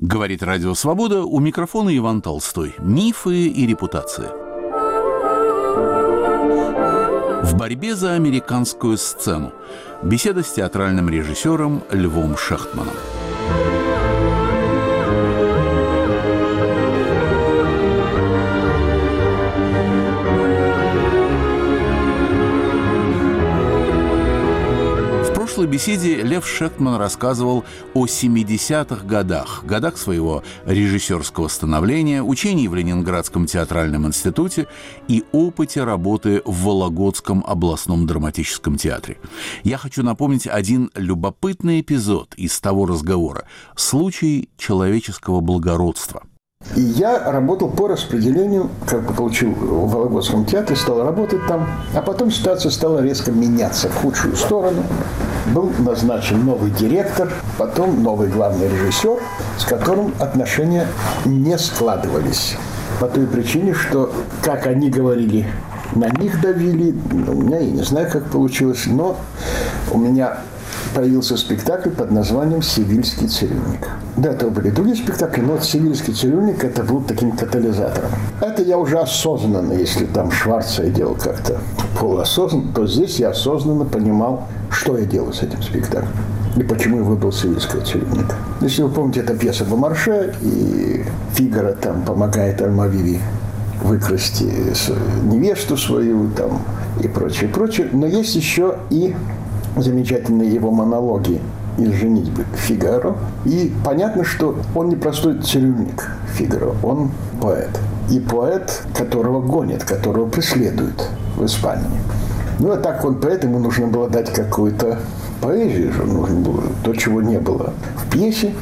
Говорит Радио Свобода, у микрофона Иван Толстой. Мифы и репутация. В борьбе за американскую сцену. Беседа с театральным режиссером Львом Шахтманом. Прошлой беседе Лев Шектман рассказывал о 70-х годах, годах своего режиссерского становления, учений в Ленинградском театральном институте и опыте работы в Вологодском областном драматическом театре. Я хочу напомнить один любопытный эпизод из того разговора – случай человеческого благородства. И я работал по распределению, как бы получил в Вологодском театре, стал работать там, а потом ситуация стала резко меняться в худшую сторону. Был назначен новый директор, потом новый главный режиссер, с которым отношения не складывались. По той причине, что, как они говорили, на них давили. У меня, я не знаю, как получилось, но у меня появился спектакль под названием «Сивильский цирюльник». До этого были другие спектакли, но «Сивильский цирюльник» это был таким катализатором. Это я уже осознанно, если там Шварца я делал как-то полуосознанно, то здесь я осознанно понимал, что я делаю с этим спектаклем и почему я выбрал «Сивильского цирюльника». Если вы помните, это пьеса Бомарше, и Фигара там помогает Альмавиви выкрасть невесту свою там и прочее, прочее. Но есть еще и замечательные его монологи из «Женитьбы» Фигаро. И понятно, что он не простой цирюльник Фигаро, он поэт. И поэт, которого гонят, которого преследуют в Испании. Ну, а так он поэт, ему нужно было дать какую-то поэзию же, нужно было то, чего не было в пьесе.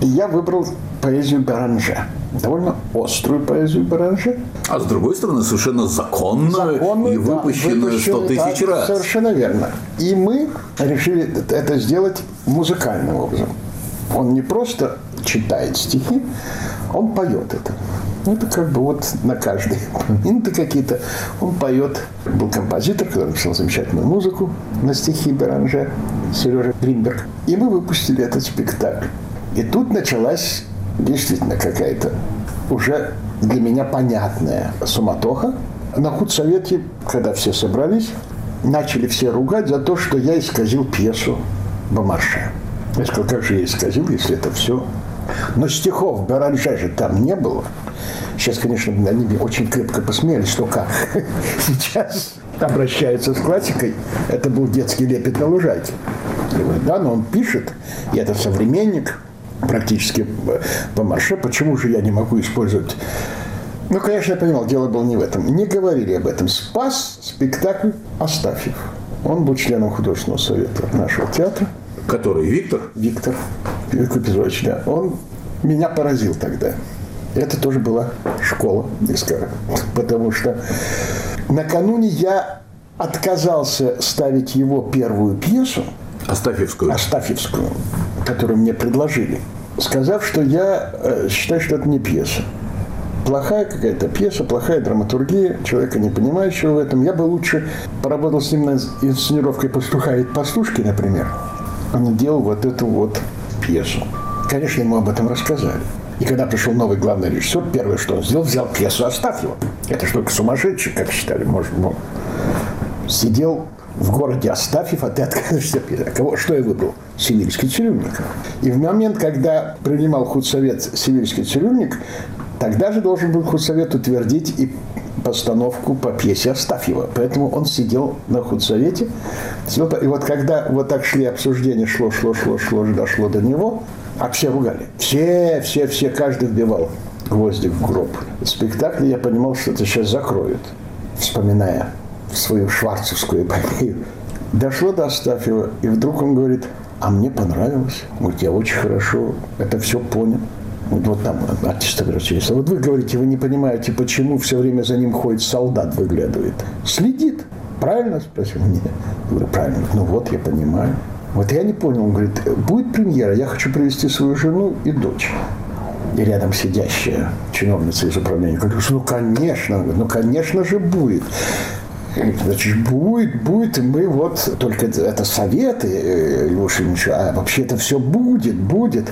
И я выбрал поэзию Беранже. Довольно острую поэзию Беранже. А с другой стороны, совершенно законную, законную и выпущенную да, сто тысяч да, раз. Совершенно верно. И мы решили это сделать музыкальным образом. Он не просто читает стихи, он поет это. Это как бы вот на каждой минуты какие-то. Он поет. Был композитор, который написал замечательную музыку на стихи Беранже, Сережа Гринберг. И мы выпустили этот спектакль. И тут началась действительно какая-то уже для меня понятная суматоха. На худсовете, когда все собрались, начали все ругать за то, что я исказил пьесу Бомарше. Я сказал, как же я исказил, если это все... Но стихов Баранже же там не было. Сейчас, конечно, они очень крепко посмеялись, что как. Сейчас обращаются с классикой. Это был детский лепет на лужайке. Да, но он пишет, и это современник – практически по марше. Почему же я не могу использовать ну, конечно, я понимал, дело было не в этом. Не говорили об этом. Спас спектакль Астафьев. Он был членом художественного совета нашего театра. Который? Виктор? Виктор. Виктор Петрович, да. Он меня поразил тогда. Это тоже была школа Искара. Потому что накануне я отказался ставить его первую пьесу. Астафьевскую. Астафьевскую которую мне предложили, сказав, что я э, считаю, что это не пьеса. Плохая какая-то пьеса, плохая драматургия, человека не понимающего в этом. Я бы лучше поработал с ним над инсценировкой «Пастуха и пастушки», например, не делал вот эту вот пьесу. Конечно, ему об этом рассказали. И когда пришел новый главный режиссер, первое, что он сделал, взял пьесу «Оставь Это что, сумасшедший, как считали, может, быть. Сидел в городе Астафьев, а ты отказываешься от кого, Что я выбрал? Сибирский цирюльник. И в момент, когда принимал худсовет Сибирский цирюльник, тогда же должен был худсовет утвердить и постановку по пьесе Астафьева. Поэтому он сидел на худсовете. И вот когда вот так шли обсуждения, шло, шло, шло, шло, дошло до него, а все ругали. Все, все, все, каждый вбивал гвоздик в гроб. В спектакле я понимал, что это сейчас закроют, вспоминая свою шварцевскую эпопею. Дошло до Астафьева, и вдруг он говорит, а мне понравилось. Говорит, я очень хорошо это все понял. Вот, вот там артист обращается. Вот вы говорите, вы не понимаете, почему все время за ним ходит солдат, выглядывает. Следит. Правильно? Спросил меня. Говорю, правильно. Ну вот, я понимаю. Вот я не понял. Он говорит, будет премьера, я хочу привести свою жену и дочь. И рядом сидящая чиновница из управления говорит, ну конечно, ну конечно же будет. Значит, будет, будет, и мы вот, только это советы, э, Леша, ничего, а вообще это все будет, будет.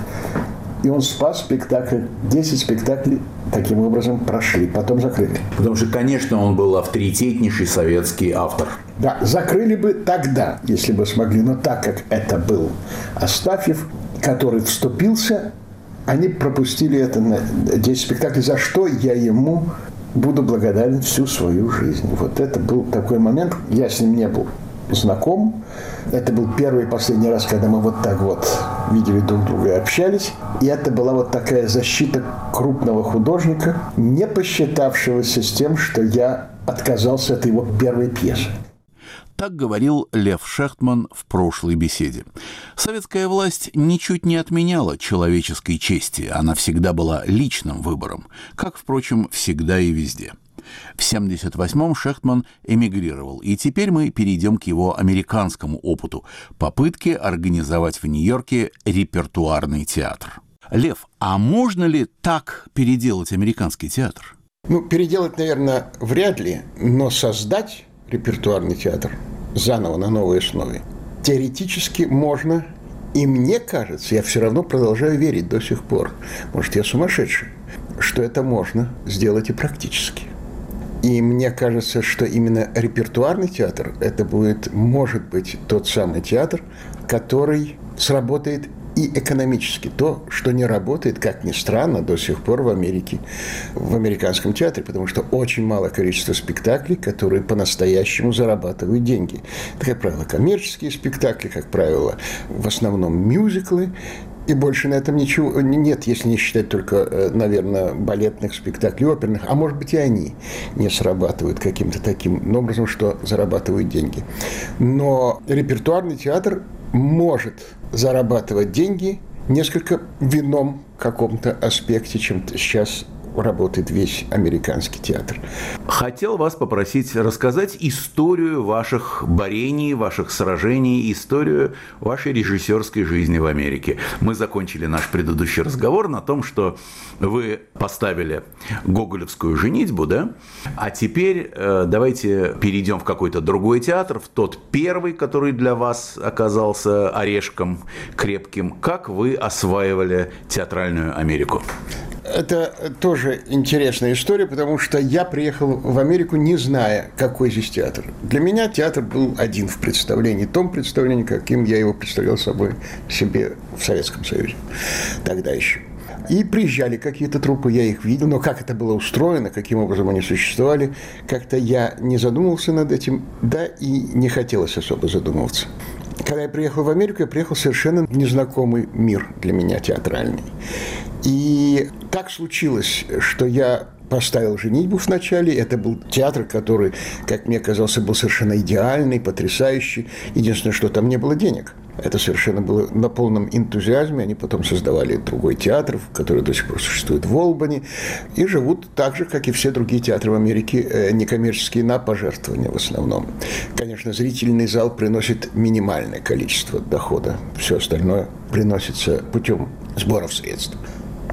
И он спас спектакль. 10 спектаклей таким образом прошли, потом закрыли. Потому что, конечно, он был авторитетнейший советский автор. Да, закрыли бы тогда, если бы смогли. Но так как это был Астафьев, который вступился, они пропустили это на 10 спектаклей, за что я ему буду благодарен всю свою жизнь. Вот это был такой момент. Я с ним не был знаком. Это был первый и последний раз, когда мы вот так вот видели друг друга и общались. И это была вот такая защита крупного художника, не посчитавшегося с тем, что я отказался от его первой пьесы. Так говорил Лев Шехтман в прошлой беседе. Советская власть ничуть не отменяла человеческой чести, она всегда была личным выбором, как, впрочем, всегда и везде. В 1978-м Шехтман эмигрировал, и теперь мы перейдем к его американскому опыту – попытке организовать в Нью-Йорке репертуарный театр. Лев, а можно ли так переделать американский театр? Ну, переделать, наверное, вряд ли, но создать репертуарный театр заново на новой основе. Теоретически можно, и мне кажется, я все равно продолжаю верить до сих пор, может, я сумасшедший, что это можно сделать и практически. И мне кажется, что именно репертуарный театр, это будет, может быть, тот самый театр, который сработает и экономически. То, что не работает, как ни странно, до сих пор в Америке, в американском театре, потому что очень мало количество спектаклей, которые по-настоящему зарабатывают деньги. Это, как правило, коммерческие спектакли, как правило, в основном мюзиклы, и больше на этом ничего нет, если не считать только, э, наверное, балетных спектаклей, оперных. А может быть, и они не срабатывают каким-то таким образом, что зарабатывают деньги. Но репертуарный театр может зарабатывать деньги несколько в ином каком-то аспекте, чем сейчас работает весь американский театр. Хотел вас попросить рассказать историю ваших борений, ваших сражений, историю вашей режиссерской жизни в Америке. Мы закончили наш предыдущий разговор на том, что вы поставили гоголевскую женитьбу, да? А теперь э, давайте перейдем в какой-то другой театр, в тот первый, который для вас оказался орешком крепким. Как вы осваивали театральную Америку? Это тоже интересная история, потому что я приехал в Америку, не зная, какой здесь театр. Для меня театр был один в представлении, том представлении, каким я его представлял собой себе в Советском Союзе. Тогда еще. И приезжали какие-то трупы, я их видел, но как это было устроено, каким образом они существовали, как-то я не задумывался над этим, да и не хотелось особо задумываться. Когда я приехал в Америку, я приехал в совершенно незнакомый мир для меня театральный. И так случилось, что я поставил «Женитьбу» в начале. Это был театр, который, как мне казалось, был совершенно идеальный, потрясающий. Единственное, что там не было денег. Это совершенно было на полном энтузиазме. Они потом создавали другой театр, который до сих пор существует в Олбани. И живут так же, как и все другие театры в Америке, э, некоммерческие, на пожертвования в основном. Конечно, зрительный зал приносит минимальное количество дохода. Все остальное приносится путем сборов средств.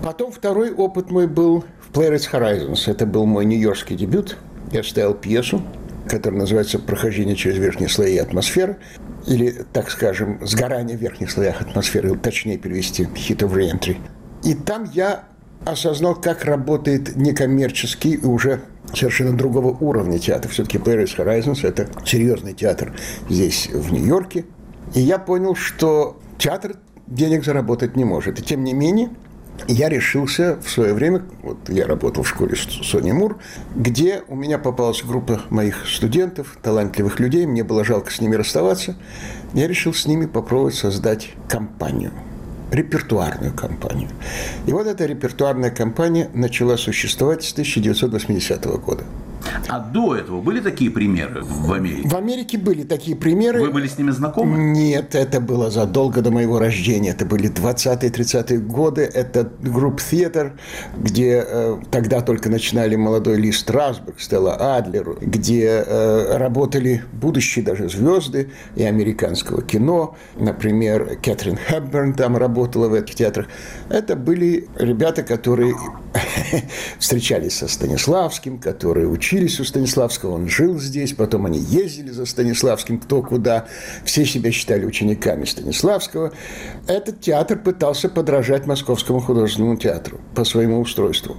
Потом второй опыт мой был в Playwrights Horizons. Это был мой нью-йоркский дебют. Я ставил пьесу, которая называется «Прохождение через верхние слои атмосферы», или, так скажем, «Сгорание в верхних слоях атмосферы», точнее перевести «Hit of Reentry». И там я осознал, как работает некоммерческий и уже совершенно другого уровня театр. Все-таки Playwrights Horizons – это серьезный театр здесь, в Нью-Йорке. И я понял, что театр денег заработать не может. И тем не менее, я решился в свое время, вот я работал в школе Сони Мур, где у меня попалась группа моих студентов, талантливых людей, мне было жалко с ними расставаться. Я решил с ними попробовать создать компанию репертуарную компанию. И вот эта репертуарная компания начала существовать с 1980 года. А до этого были такие примеры в Америке? В Америке были такие примеры. Вы были с ними знакомы? Нет, это было задолго до моего рождения. Это были 20-30-е годы. Это групп театр, где э, тогда только начинали молодой Ли Страсбург, Стелла Адлер, где э, работали будущие даже звезды и американского кино. Например, Кэтрин Хэбберн там работала в этих театрах. Это были ребята, которые встречались со Станиславским, которые учились у Станиславского, он жил здесь, потом они ездили за Станиславским кто куда, все себя считали учениками Станиславского. Этот театр пытался подражать Московскому художественному театру по своему устройству.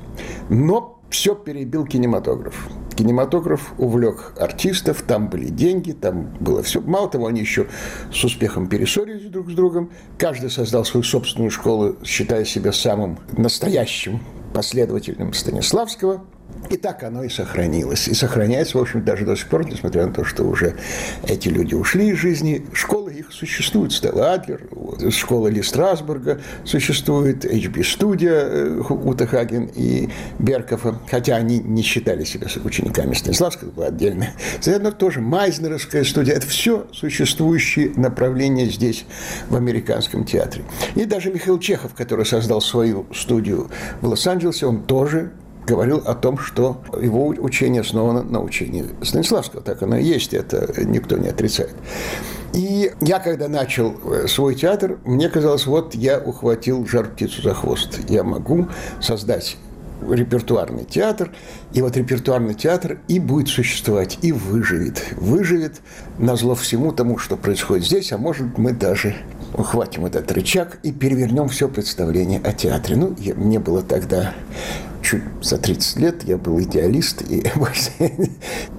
Но все перебил кинематограф. Кинематограф увлек артистов, там были деньги, там было все. Мало того, они еще с успехом перессорились друг с другом. Каждый создал свою собственную школу, считая себя самым настоящим последователем Станиславского – и так оно и сохранилось. И сохраняется, в общем, даже до сих пор, несмотря на то, что уже эти люди ушли из жизни. Школы их существуют. Стелла Адлер, школа Ли Страсбурга существует, HB-студия э, Ута Хаген и Беркова. Хотя они не считали себя учениками Станиславского, была отдельная. Заодно тоже Майзнеровская студия. Это все существующие направления здесь, в американском театре. И даже Михаил Чехов, который создал свою студию в Лос-Анджелесе, он тоже говорил о том, что его учение основано на учении Станиславского. Так оно и есть, это никто не отрицает. И я, когда начал э, свой театр, мне казалось, вот я ухватил жар птицу за хвост. Я могу создать репертуарный театр, и вот репертуарный театр и будет существовать, и выживет. Выживет на зло всему тому, что происходит здесь, а может мы даже ухватим этот рычаг и перевернем все представление о театре. Ну, я, мне было тогда чуть за 30 лет, я был идеалист, и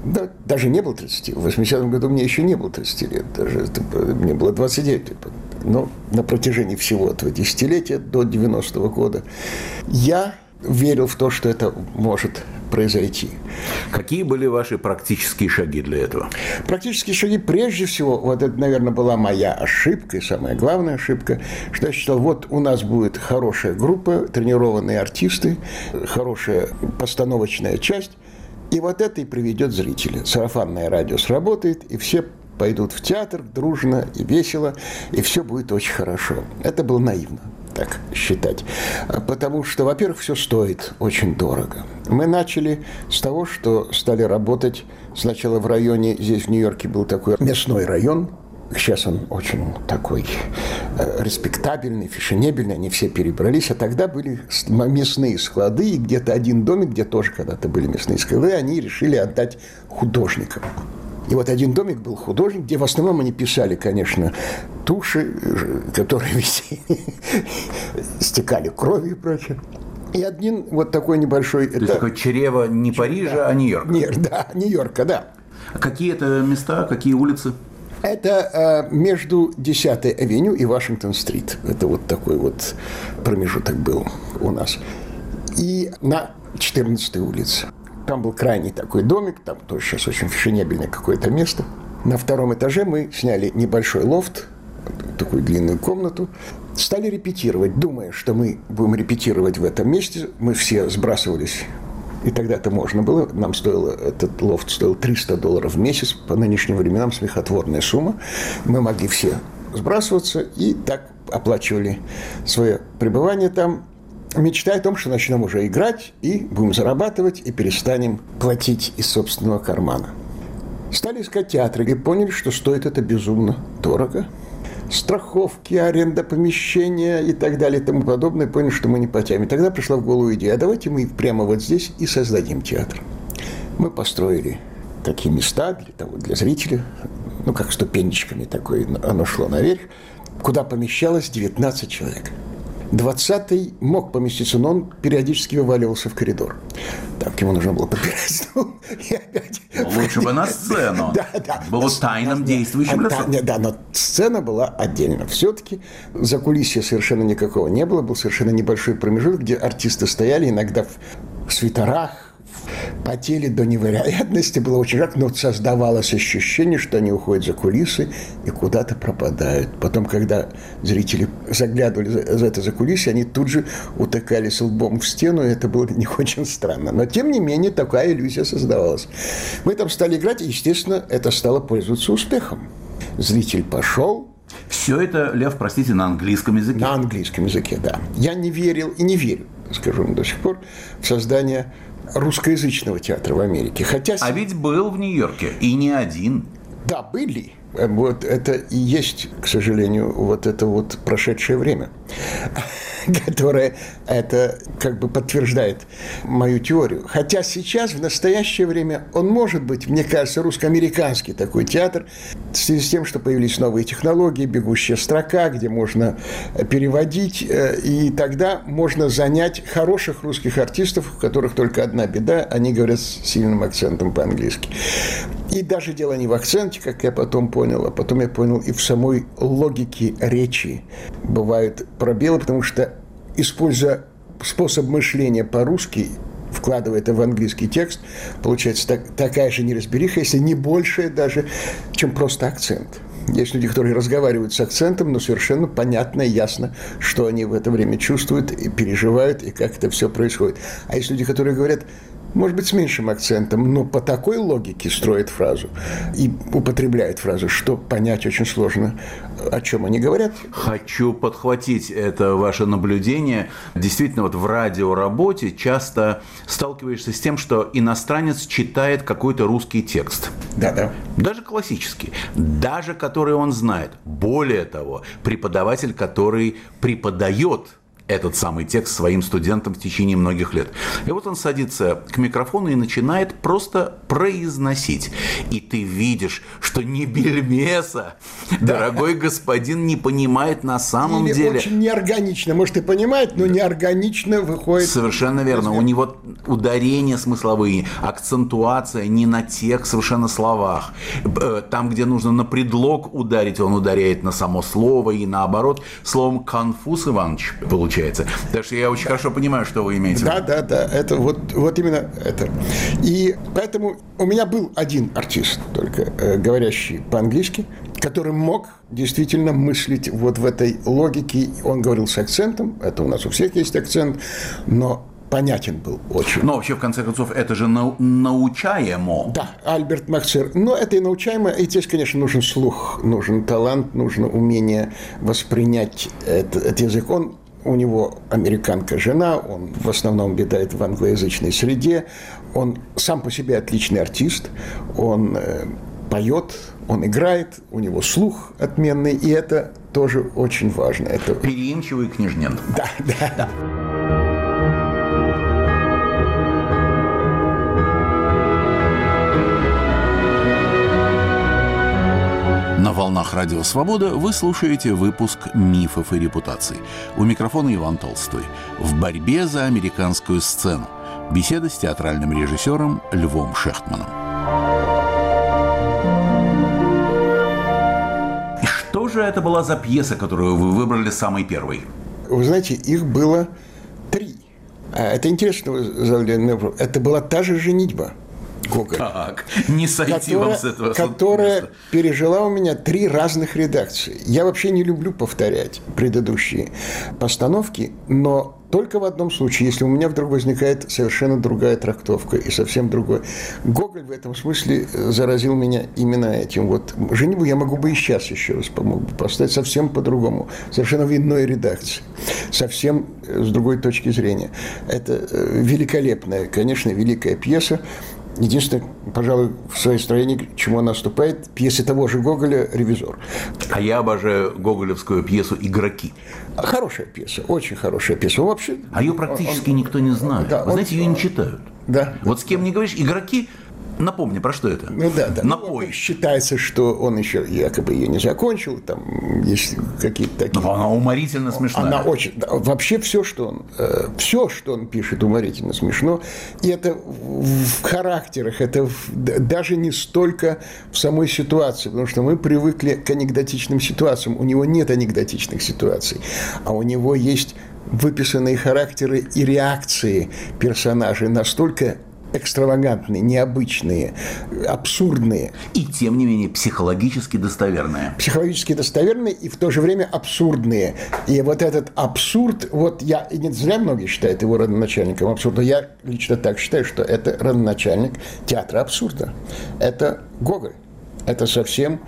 да, даже не был 30. В 80-м году мне еще не было 30 лет, даже мне было 29 лет. Но на протяжении всего этого десятилетия, до 90-го года, я верил в то, что это может произойти. Какие были ваши практические шаги для этого? Практические шаги, прежде всего, вот это, наверное, была моя ошибка, и самая главная ошибка, что я считал, вот у нас будет хорошая группа, тренированные артисты, хорошая постановочная часть, и вот это и приведет зрителя. Сарафанное радио сработает, и все пойдут в театр дружно и весело, и все будет очень хорошо. Это было наивно так считать. Потому что, во-первых, все стоит очень дорого. Мы начали с того, что стали работать сначала в районе, здесь в Нью-Йорке был такой мясной район, Сейчас он очень такой э, респектабельный, фешенебельный, они все перебрались. А тогда были мясные склады, и где-то один домик, где тоже когда-то были мясные склады, они решили отдать художникам. И вот один домик был художник, где в основном они писали, конечно, туши, которые висели, стекали кровью и прочее. И один вот такой небольшой... То это... есть такое чрево не Парижа, да, а Нью-Йорка. Нет, да, Нью-Йорка, да. А какие это места, какие улицы? Это э, между 10-й авеню и Вашингтон-стрит. Это вот такой вот промежуток был у нас. И на 14-й улице. Там был крайний такой домик, там тоже сейчас очень фешенебельное какое-то место. На втором этаже мы сняли небольшой лофт, такую длинную комнату, стали репетировать, думая, что мы будем репетировать в этом месте. Мы все сбрасывались и тогда это можно было. Нам стоило, этот лофт стоил 300 долларов в месяц. По нынешним временам смехотворная сумма. Мы могли все сбрасываться и так оплачивали свое пребывание там мечтая о том, что начнем уже играть и будем зарабатывать и перестанем платить из собственного кармана. Стали искать театры и поняли, что стоит это безумно дорого. Страховки, аренда помещения и так далее и тому подобное. Поняли, что мы не потянем. И тогда пришла в голову идея, а давайте мы прямо вот здесь и создадим театр. Мы построили такие места для, того, для зрителя, ну, как ступенечками такое, оно шло наверх, куда помещалось 19 человек. Двадцатый мог поместиться, но он периодически вываливался в коридор. Так, ему нужно было подбирать стул и опять... Ну, лучше бы на сцену. Да, да. Было тайным действующим лицом. Да, но сцена была отдельно. Все-таки за кулисья совершенно никакого не было. Был совершенно небольшой промежуток, где артисты стояли иногда в свитерах, потели до невероятности, было очень жарко, но создавалось ощущение, что они уходят за кулисы и куда-то пропадают. Потом, когда зрители заглядывали за, за это за кулисы, они тут же утыкались лбом в стену, и это было не очень странно. Но, тем не менее, такая иллюзия создавалась. Мы там стали играть, и, естественно, это стало пользоваться успехом. Зритель пошел, все это, Лев, простите, на английском языке? На английском языке, да. Я не верил и не верю, скажу вам до сих пор, в создание русскоязычного театра в Америке. Хотя... А ведь был в Нью-Йорке, и не один. Да, были. Вот это и есть, к сожалению, вот это вот прошедшее время. которая это как бы подтверждает мою теорию. Хотя сейчас, в настоящее время, он может быть, мне кажется, русско-американский такой театр, в связи с тем, что появились новые технологии, бегущая строка, где можно переводить, э, и тогда можно занять хороших русских артистов, у которых только одна беда, они говорят с сильным акцентом по-английски. И даже дело не в акценте, как я потом понял, а потом я понял и в самой логике речи бывают пробелы, потому что, используя способ мышления по-русски, вкладывая это в английский текст, получается так, такая же неразбериха, если не большая даже, чем просто акцент. Есть люди, которые разговаривают с акцентом, но совершенно понятно и ясно, что они в это время чувствуют и переживают, и как это все происходит. А есть люди, которые говорят, может быть, с меньшим акцентом, но по такой логике строит фразу и употребляет фразу, что понять очень сложно, о чем они говорят. Хочу подхватить это ваше наблюдение. Действительно, вот в радиоработе часто сталкиваешься с тем, что иностранец читает какой-то русский текст. Да, да. Даже классический, даже который он знает. Более того, преподаватель, который преподает этот самый текст своим студентам в течение многих лет. И вот он садится к микрофону и начинает просто произносить. И ты видишь, что не бельмеса, дорогой господин, не понимает на самом Или деле. очень неорганично. Может, и понимает, но неорганично выходит. Совершенно верно. У него ударения смысловые, акцентуация не на тех совершенно словах. Э, там, где нужно на предлог ударить, он ударяет на само слово и наоборот. Словом, конфуз, Иванович, получается получается. Так что я очень хорошо понимаю, что вы имеете в виду. Да, да, да. Это вот, вот именно это. И поэтому у меня был один артист только, э, говорящий по-английски, который мог действительно мыслить вот в этой логике. Он говорил с акцентом, это у нас у всех есть акцент, но понятен был очень. Но вообще, в конце концов, это же нау- научаемо. Да, Альберт Махцер. Но это и научаемо, и здесь, конечно, нужен слух, нужен талант, нужно умение воспринять этот, этот язык. Он у него американка жена, он в основном обитает в англоязычной среде, он сам по себе отличный артист, он э, поет, он играет, у него слух отменный, и это тоже очень важно. Это... Переимчивый княжнин. Да, да. да. Волнах Радио Свобода вы слушаете выпуск «Мифов и репутаций». У микрофона Иван Толстой. В борьбе за американскую сцену. Беседа с театральным режиссером Львом Шехтманом. И что же это была за пьеса, которую вы выбрали самой первой? Вы знаете, их было три. А это интересно, это была та же «Женитьба». Гоголь. Так, не сойти которая, вам с этого. Которая места. пережила у меня три разных редакции. Я вообще не люблю повторять предыдущие постановки, но только в одном случае, если у меня вдруг возникает совершенно другая трактовка и совсем другое. Гоголь в этом смысле э, заразил меня именно этим. Вот «Женитьбу» я могу бы и сейчас еще раз помог бы поставить совсем по-другому, совершенно в иной редакции, совсем э, с другой точки зрения. Это э, великолепная, конечно, великая пьеса, Единственное, пожалуй, в своей строении, к чему она вступает, пьесы того же Гоголя «Ревизор». А я обожаю гоголевскую пьесу «Игроки». Хорошая пьеса, очень хорошая пьеса. Он вообще, а ее практически он, никто не знает. Да, Вы знаете, он, ее не читают. Да. Вот с кем не говоришь, игроки Напомни, про что это? Ну да, да. Напой. Ну, считается, что он еще якобы ее не закончил, там есть какие-то такие. Но она уморительно смешная. Она очень. Да, вообще все, что он, э, все, что он пишет, уморительно смешно. И это в характерах, это в, даже не столько в самой ситуации, потому что мы привыкли к анекдотичным ситуациям. У него нет анекдотичных ситуаций, а у него есть выписанные характеры и реакции персонажей настолько экстравагантные, необычные, абсурдные. И тем не менее психологически достоверные. Психологически достоверные и в то же время абсурдные. И вот этот абсурд, вот я, и не зря многие считают его родоначальником абсурда, я лично так считаю, что это родоначальник театра абсурда. Это Гоголь. Это совсем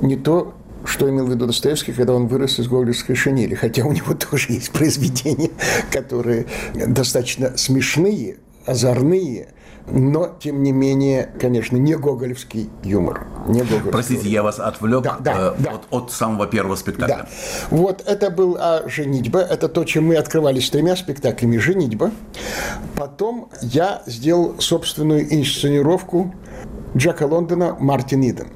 не то, что имел в виду Достоевский, когда он вырос из гоголевской шинели. Хотя у него тоже есть произведения, которые достаточно смешные, озорные, но, тем не менее, конечно, не гоголевский юмор. Не гоголевский Простите, юмор. я вас отвлек да, да, э, да. От, от самого первого спектакля. Да. Вот это был а, «Женитьба». Это то, чем мы открывались тремя спектаклями «Женитьба». Потом я сделал собственную инсценировку Джека Лондона «Мартин Иден».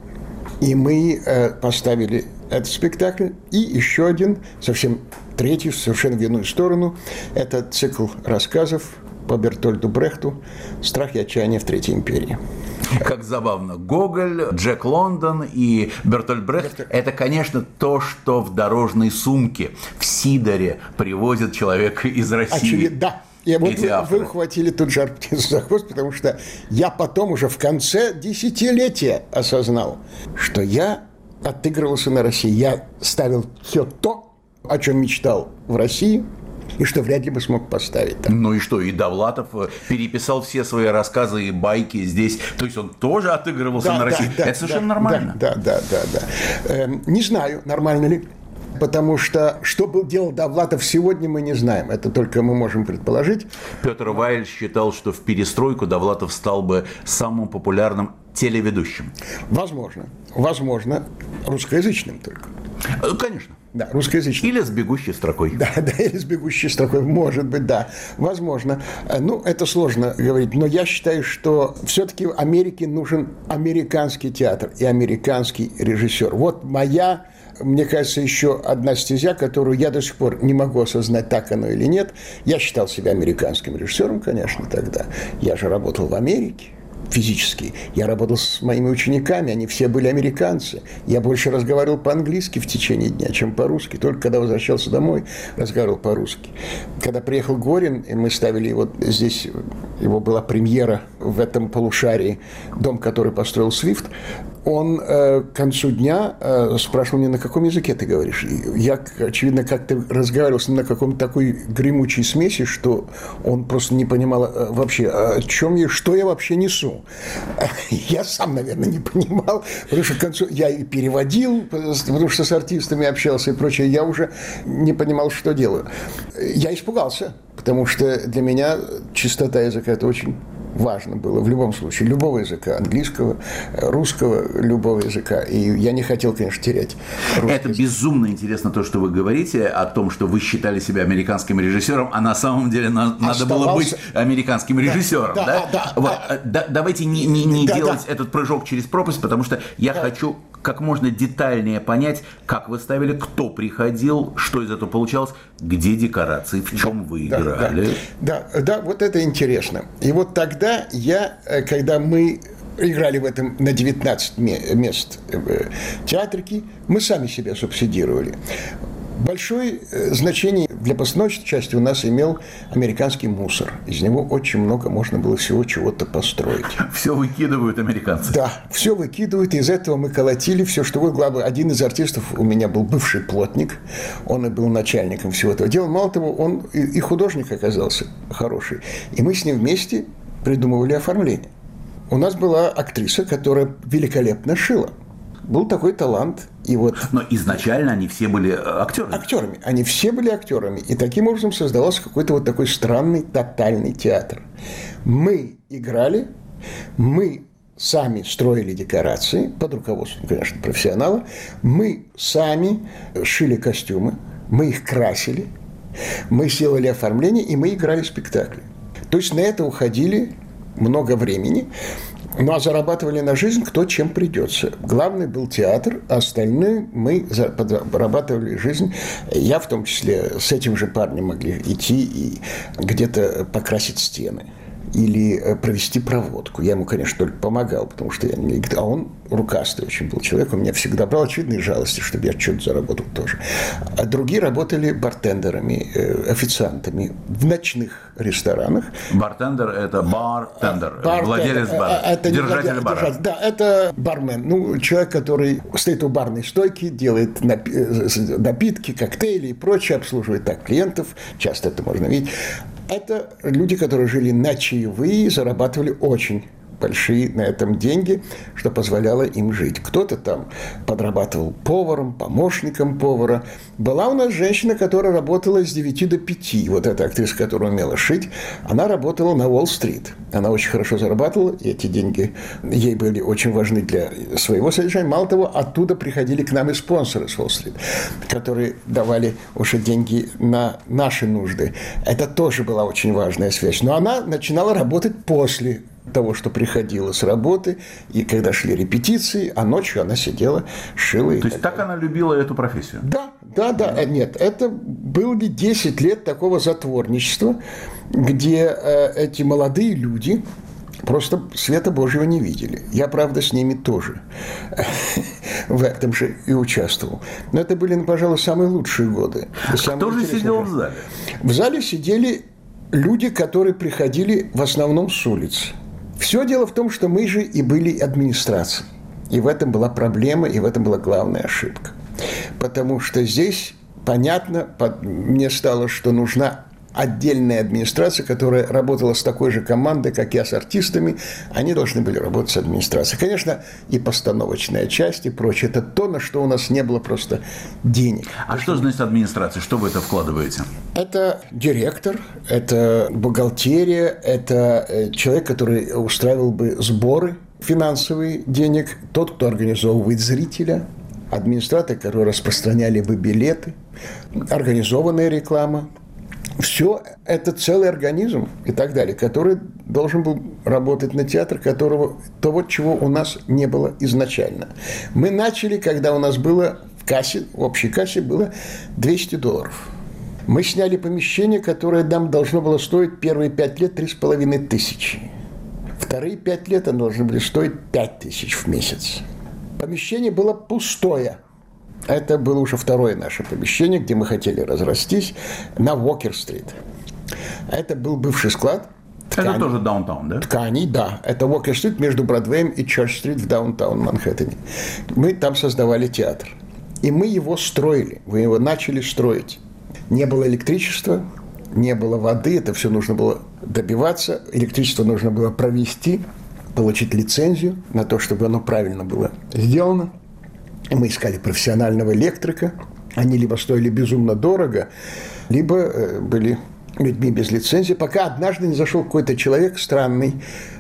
И мы э, поставили этот спектакль. И еще один, совсем третий, совершенно в иную сторону. Это цикл рассказов по Бертольду Брехту «Страх и отчаяние в Третьей империи». Как забавно. Гоголь, Джек Лондон и Бертольд Брехт – это, конечно, то, что в дорожной сумке, в Сидоре привозит человека из России. Очевидно, да. И вот вы, вы ухватили тут жар птицу за хвост, потому что я потом уже в конце десятилетия осознал, что я отыгрывался на России. Я ставил все то, о чем мечтал в России, и что вряд ли бы смог поставить. Там. Ну и что, и Довлатов э, переписал все свои рассказы и байки здесь, то есть он тоже отыгрывался да, на России. Да, Это совершенно да, нормально. Да, да, да, да. да. Эм, не знаю, нормально ли. Потому что что был делал Довлатов сегодня, мы не знаем. Это только мы можем предположить. Петр Вайль считал, что в перестройку Довлатов стал бы самым популярным телеведущим. Возможно. Возможно. Русскоязычным только. Э, конечно. Да, русскоязычным. Или с бегущей строкой. Да, да, или с бегущей строкой, может быть, да, возможно. Э, ну, это сложно говорить, но я считаю, что все-таки Америке нужен американский театр и американский режиссер. Вот моя мне кажется, еще одна стезя, которую я до сих пор не могу осознать, так оно или нет. Я считал себя американским режиссером, конечно, тогда. Я же работал в Америке физически. Я работал с моими учениками, они все были американцы. Я больше разговаривал по-английски в течение дня, чем по-русски. Только когда возвращался домой, разговаривал по-русски. Когда приехал Горин, и мы ставили его здесь, его была премьера в этом полушарии, дом, который построил Свифт, он э, к концу дня э, спрашивал меня, на каком языке ты говоришь. И я, очевидно, как-то разговаривал с ним на каком-то такой гремучей смеси, что он просто не понимал э, вообще, о чем я, что я вообще несу. Я сам, наверное, не понимал, потому что к концу я и переводил, потому что с артистами общался и прочее, я уже не понимал, что делаю. Я испугался, потому что для меня чистота языка – это очень важно было в любом случае, любого языка, английского, русского, любого языка. И я не хотел, конечно, терять Это язык. безумно интересно то, что вы говорите о том, что вы считали себя американским режиссером, а на самом деле на, надо было быть американским режиссером. Да, да? Да, да, вот, да. Да, давайте не, не, не да, делать да. этот прыжок через пропасть, потому что я да. хочу как можно детальнее понять, как вы ставили, кто приходил, что из этого получалось, где декорации, в чем да, вы играли. Да, да, да, вот это интересно. И вот тогда я, э, когда мы играли в этом на 19 мест э, театрики, мы сами себя субсидировали. Большое э, значение для постановочной части у нас имел американский мусор. Из него очень много можно было всего чего-то построить. Все выкидывают американцы. Да, все выкидывают. Из этого мы колотили все, что вот. Один из артистов у меня был бывший плотник. Он и был начальником всего этого дела. Мало того, он и художник оказался хороший. И мы с ним вместе придумывали оформление. У нас была актриса, которая великолепно шила – был такой талант. И вот... Но изначально они все были э, актерами. Актерами. Они все были актерами. И таким образом создавался какой-то вот такой странный тотальный театр. Мы играли, мы сами строили декорации, под руководством, конечно, профессионала. Мы сами шили костюмы, мы их красили, мы сделали оформление, и мы играли спектакли. То есть на это уходили много времени. Ну, а зарабатывали на жизнь кто чем придется. Главный был театр, остальные мы зарабатывали жизнь. Я в том числе с этим же парнем могли идти и где-то покрасить стены или э, провести проводку. Я ему, конечно, только помогал, потому что я не... А он рукастый очень был человек, он меня всегда брал очевидные жалости, чтобы я что-то заработал тоже. А другие работали бартендерами, э, официантами в ночных ресторанах. Бартендер – это бартендер, бар владелец бара, э, это держатель бара. Держатель, да, это бармен, ну, человек, который стоит у барной стойки, делает напитки, коктейли и прочее, обслуживает так клиентов, часто это можно видеть. Это люди, которые жили на чаевые, зарабатывали очень большие на этом деньги, что позволяло им жить. Кто-то там подрабатывал поваром, помощником повара. Была у нас женщина, которая работала с 9 до 5. Вот эта актриса, которая умела шить, она работала на Уолл-стрит. Она очень хорошо зарабатывала, и эти деньги ей были очень важны для своего содержания. Мало того, оттуда приходили к нам и спонсоры с Уолл-стрит, которые давали уже деньги на наши нужды. Это тоже была очень важная связь. Но она начинала работать после того, что приходила с работы, и когда шли репетиции, а ночью она сидела, шила. То есть так она любила эту профессию? Да, да, да. Нет, это были 10 лет такого затворничества, где э, эти молодые люди просто света Божьего не видели. Я, правда, с ними тоже в этом же и участвовал. Но это были, ну, пожалуй, самые лучшие годы. Самые Кто же сидел в зале? В зале сидели люди, которые приходили в основном с улицы. Все дело в том, что мы же и были администрацией. И в этом была проблема, и в этом была главная ошибка. Потому что здесь понятно, мне стало, что нужна отдельная администрация, которая работала с такой же командой, как я с артистами, они должны были работать с администрацией. Конечно, и постановочная часть, и прочее. Это то, на что у нас не было просто денег. А что значит администрация? Что вы это вкладываете? Это директор, это бухгалтерия, это э, человек, который устраивал бы сборы финансовые денег, тот, кто организовывает зрителя, администраторы, которые распространяли бы билеты, организованная реклама, все это целый организм и так далее, который должен был работать на театр, которого того, чего у нас не было изначально. Мы начали, когда у нас было в кассе, в общей кассе было 200 долларов. Мы сняли помещение, которое нам должно было стоить первые пять лет три с половиной тысячи. Вторые пять лет оно должно были стоить пять тысяч в месяц. Помещение было пустое – это было уже второе наше помещение, где мы хотели разрастись, на Уокер-стрит. Это был бывший склад ткани. Это тоже даунтаун, да? Тканей, да. Это Уокер-стрит между Бродвеем и Чорч-стрит в даунтаун Манхэттене. Мы там создавали театр. И мы его строили. Мы его начали строить. Не было электричества, не было воды, это все нужно было добиваться. Электричество нужно было провести, получить лицензию на то, чтобы оно правильно было сделано. Мы искали профессионального электрика. Они либо стоили безумно дорого, либо э, были людьми без лицензии, пока однажды не зашел какой-то человек странный,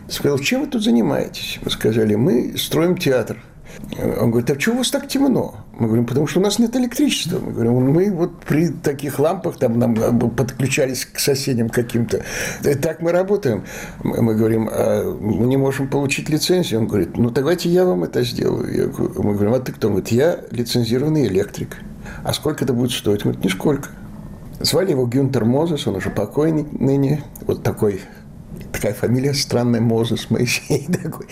сказал, чем вы тут занимаетесь? Мы сказали, мы строим театр. Он говорит, а чего у вас так темно? Мы говорим, потому что у нас нет электричества. Мы говорим, мы вот при таких лампах там нам подключались к соседям каким-то. И так мы работаем. Мы говорим, а мы не можем получить лицензию. Он говорит, ну давайте я вам это сделаю. Я, мы говорим, а ты кто? Он говорит, я лицензированный электрик. А сколько это будет стоить? Он говорит, нисколько. Звали его Гюнтер Мозес, он уже покойный ныне. Вот такой такая фамилия странная, Мозес, Моисей такой.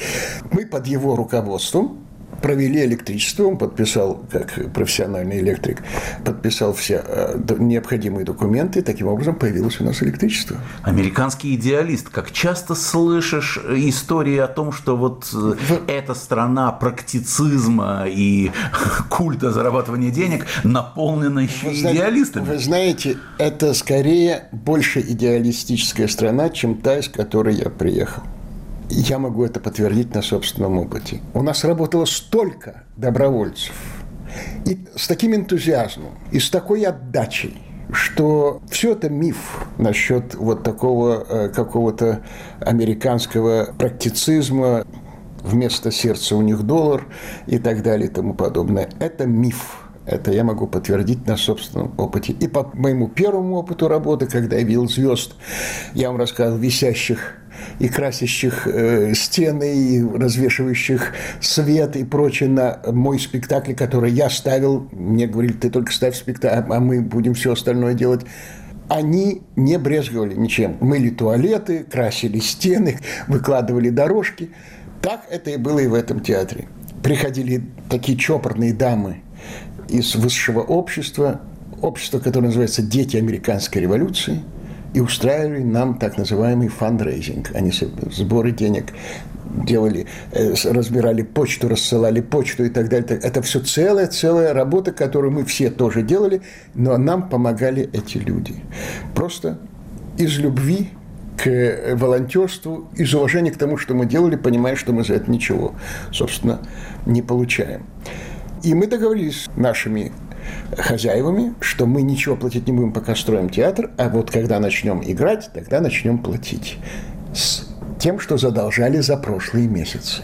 Мы под его руководством провели электричество, он подписал, как профессиональный электрик, подписал все э, необходимые документы, и таким образом появилось у нас электричество. Американский идеалист. Как часто слышишь истории о том, что вот э, в... эта страна практицизма и культа зарабатывания денег наполнена еще вы идеалистами? Вы знаете, это скорее больше идеалистическая страна, чем та, из которой я приехал. Я могу это подтвердить на собственном опыте. У нас работало столько добровольцев, и с таким энтузиазмом, и с такой отдачей, что все это миф насчет вот такого э, какого-то американского практицизма, вместо сердца у них доллар и так далее и тому подобное. Это миф. Это я могу подтвердить на собственном опыте. И по моему первому опыту работы, когда я видел звезд, я вам рассказывал, висящих и красящих э, стены, и развешивающих свет и прочее на мой спектакль, который я ставил. Мне говорили, ты только ставь спектакль, а мы будем все остальное делать они не брезговали ничем. Мыли туалеты, красили стены, выкладывали дорожки. Так это и было и в этом театре. Приходили такие чопорные дамы из высшего общества, общество, которое называется «Дети американской революции», и устраивали нам так называемый фандрейзинг. Они сборы денег делали, э, разбирали почту, рассылали почту и так далее. Это все целая-целая работа, которую мы все тоже делали, но нам помогали эти люди. Просто из любви к к волонтерству, из уважения к тому, что мы делали, понимая, что мы за это ничего, собственно, не получаем. И мы договорились с нашими хозяевами, что мы ничего платить не будем, пока строим театр, а вот когда начнем играть, тогда начнем платить. С тем, что задолжали за прошлые месяцы.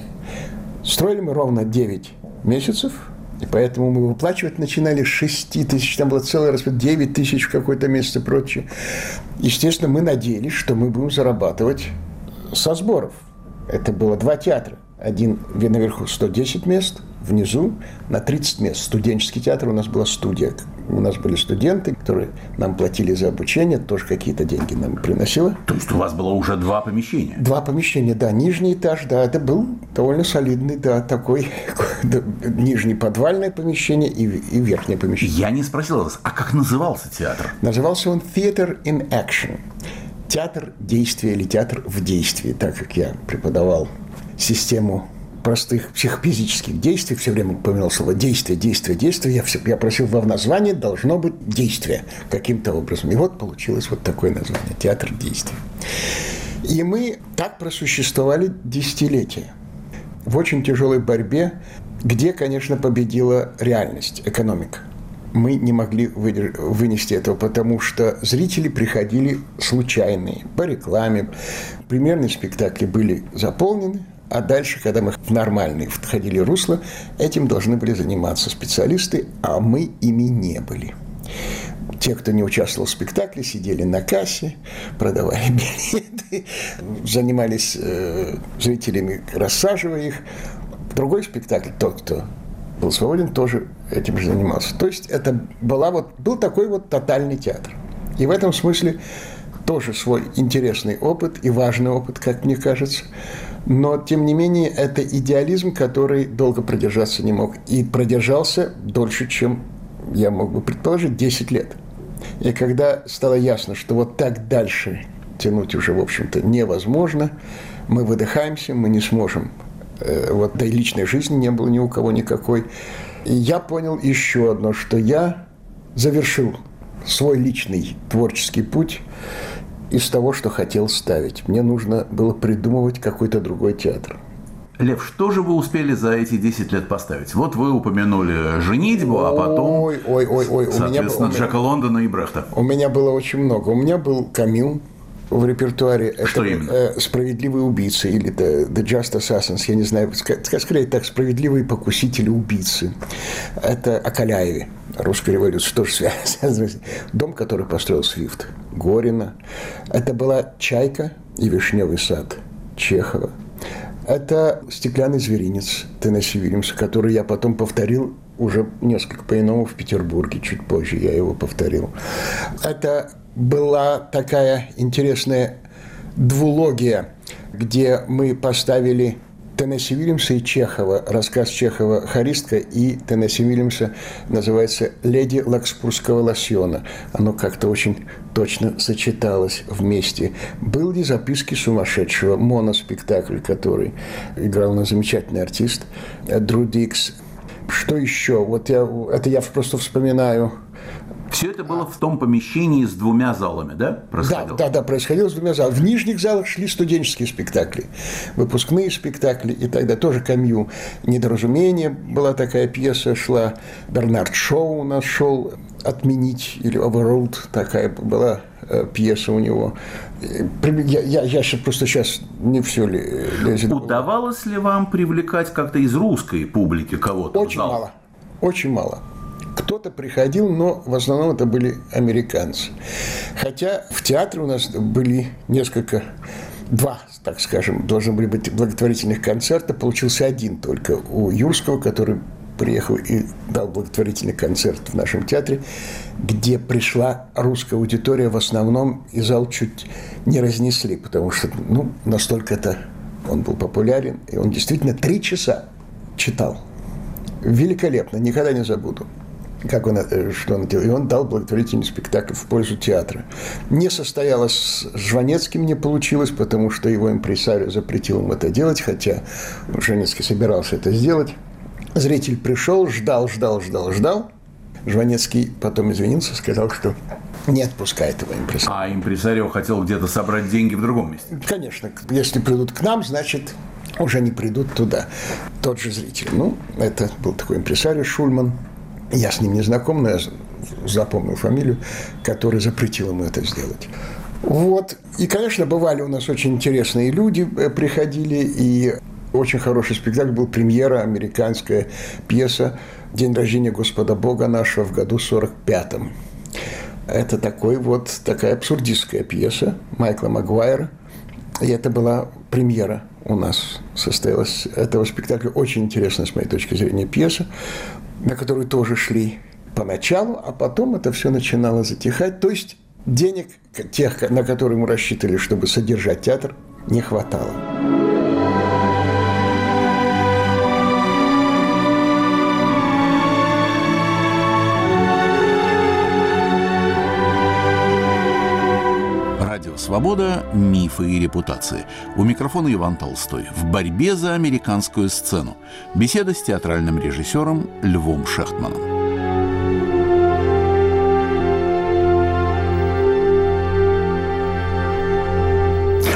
Строили мы ровно 9 месяцев, и поэтому мы выплачивать начинали с 6 тысяч, там было целый раз 9 тысяч в какой-то месяц и прочее. Естественно, мы надеялись, что мы будем зарабатывать со сборов. Это было два театра. Один наверху 110 мест, внизу на 30 мест. Студенческий театр у нас была студия. У нас были студенты, которые нам платили за обучение, тоже какие-то деньги нам приносило. То есть у вас было уже два помещения? Два помещения, да. Нижний этаж, да, это был довольно солидный, да, такой нижний подвальное помещение и, и верхнее помещение. Я не спросил вас, а как назывался театр? Назывался он «Theater in Action». Театр действия или театр в действии, так как я преподавал систему простых психофизических действий, все время упоминал слово действие, действие, действие, я, все, я просил в названии должно быть действие каким-то образом. И вот получилось вот такое название – театр действия. И мы так просуществовали десятилетия в очень тяжелой борьбе, где, конечно, победила реальность, экономика. Мы не могли вынести этого, потому что зрители приходили случайные, по рекламе. Примерные спектакли были заполнены, а дальше, когда мы в нормальные входили русло, этим должны были заниматься специалисты, а мы ими не были. Те, кто не участвовал в спектакле, сидели на кассе, продавали билеты, занимались э, зрителями, рассаживая их. Другой спектакль, тот, кто был свободен, тоже этим же занимался. То есть это была вот, был такой вот тотальный театр. И в этом смысле тоже свой интересный опыт и важный опыт, как мне кажется. Но, тем не менее, это идеализм, который долго продержаться не мог. И продержался дольше, чем я мог бы предположить, 10 лет. И когда стало ясно, что вот так дальше тянуть уже, в общем-то, невозможно, мы выдыхаемся, мы не сможем. Э, вот да и личной жизни не было ни у кого никакой. И я понял еще одно, что я завершил свой личный творческий путь из того, что хотел ставить. Мне нужно было придумывать какой-то другой театр. Лев, что же вы успели за эти 10 лет поставить? Вот вы упомянули «Женитьбу», а потом, ой, ой, ой, ой. соответственно, у меня, Джека Лондона и Брехта. У меня было очень много. У меня был Камил, в репертуаре. Что это именно? Э, «Справедливые убийцы» или the, the Just Assassins, я не знаю, скорее так, «Справедливые покусители-убийцы». Это о Каляеве, русской революции, тоже связано. Дом, который построил Свифт, Горина. Это была «Чайка» и «Вишневый сад» Чехова. Это «Стеклянный зверинец» Теннесси Вильямса, который я потом повторил уже несколько по-иному в Петербурге, чуть позже я его повторил. Это была такая интересная двулогия, где мы поставили Теннесси Вильямса и Чехова, рассказ Чехова «Харистка» и Теннесси Вильямса называется «Леди Лакспурского лосьона». Оно как-то очень точно сочеталось вместе. Был ли записки сумасшедшего моноспектакль, который играл на замечательный артист Дру Дикс. Что еще? Вот я, это я просто вспоминаю все это было в том помещении с двумя залами, да, происходило? Да, да, да, происходило с двумя залами. В нижних залах шли студенческие спектакли, выпускные спектакли, и тогда тоже Камью «Недоразумение» была такая пьеса, шла, Бернард Шоу у нас шел «Отменить» или «Overruled» такая была э, пьеса у него. Я, я, я просто сейчас не все ли лезет. Удавалось ли вам привлекать как-то из русской публики кого-то? Очень мало. Очень мало. Кто-то приходил, но в основном это были американцы. Хотя в театре у нас были несколько два, так скажем, должны были быть благотворительных концерта. Получился один только у Юрского, который приехал и дал благотворительный концерт в нашем театре, где пришла русская аудитория в основном, и зал чуть не разнесли, потому что ну, настолько это он был популярен, и он действительно три часа читал. Великолепно, никогда не забуду как он, э, что он делал. И он дал благотворительный спектакль в пользу театра. Не состоялось с Жванецким, не получилось, потому что его импресарио запретил ему это делать, хотя Жванецкий собирался это сделать. Зритель пришел, ждал, ждал, ждал, ждал. Жванецкий потом извинился, сказал, что не отпускает его импресарио. А импресарио хотел где-то собрать деньги в другом месте? Конечно. Если придут к нам, значит, уже не придут туда. Тот же зритель. Ну, это был такой импресарио Шульман. Я с ним не знаком, но я запомнил фамилию, который запретил ему это сделать. Вот. И, конечно, бывали у нас очень интересные люди, э, приходили, и очень хороший спектакль был премьера, американская пьеса «День рождения Господа Бога нашего» в году 45-м. Это такой вот, такая абсурдистская пьеса Майкла Магуайра. И это была премьера у нас состоялась этого спектакля. Очень интересная, с моей точки зрения, пьеса, на которую тоже шли поначалу, а потом это все начинало затихать. То есть денег, тех, на которые мы рассчитывали, чтобы содержать театр, не хватало. Свобода, мифы и репутации. У микрофона Иван Толстой. В борьбе за американскую сцену. Беседа с театральным режиссером Львом Шехтманом.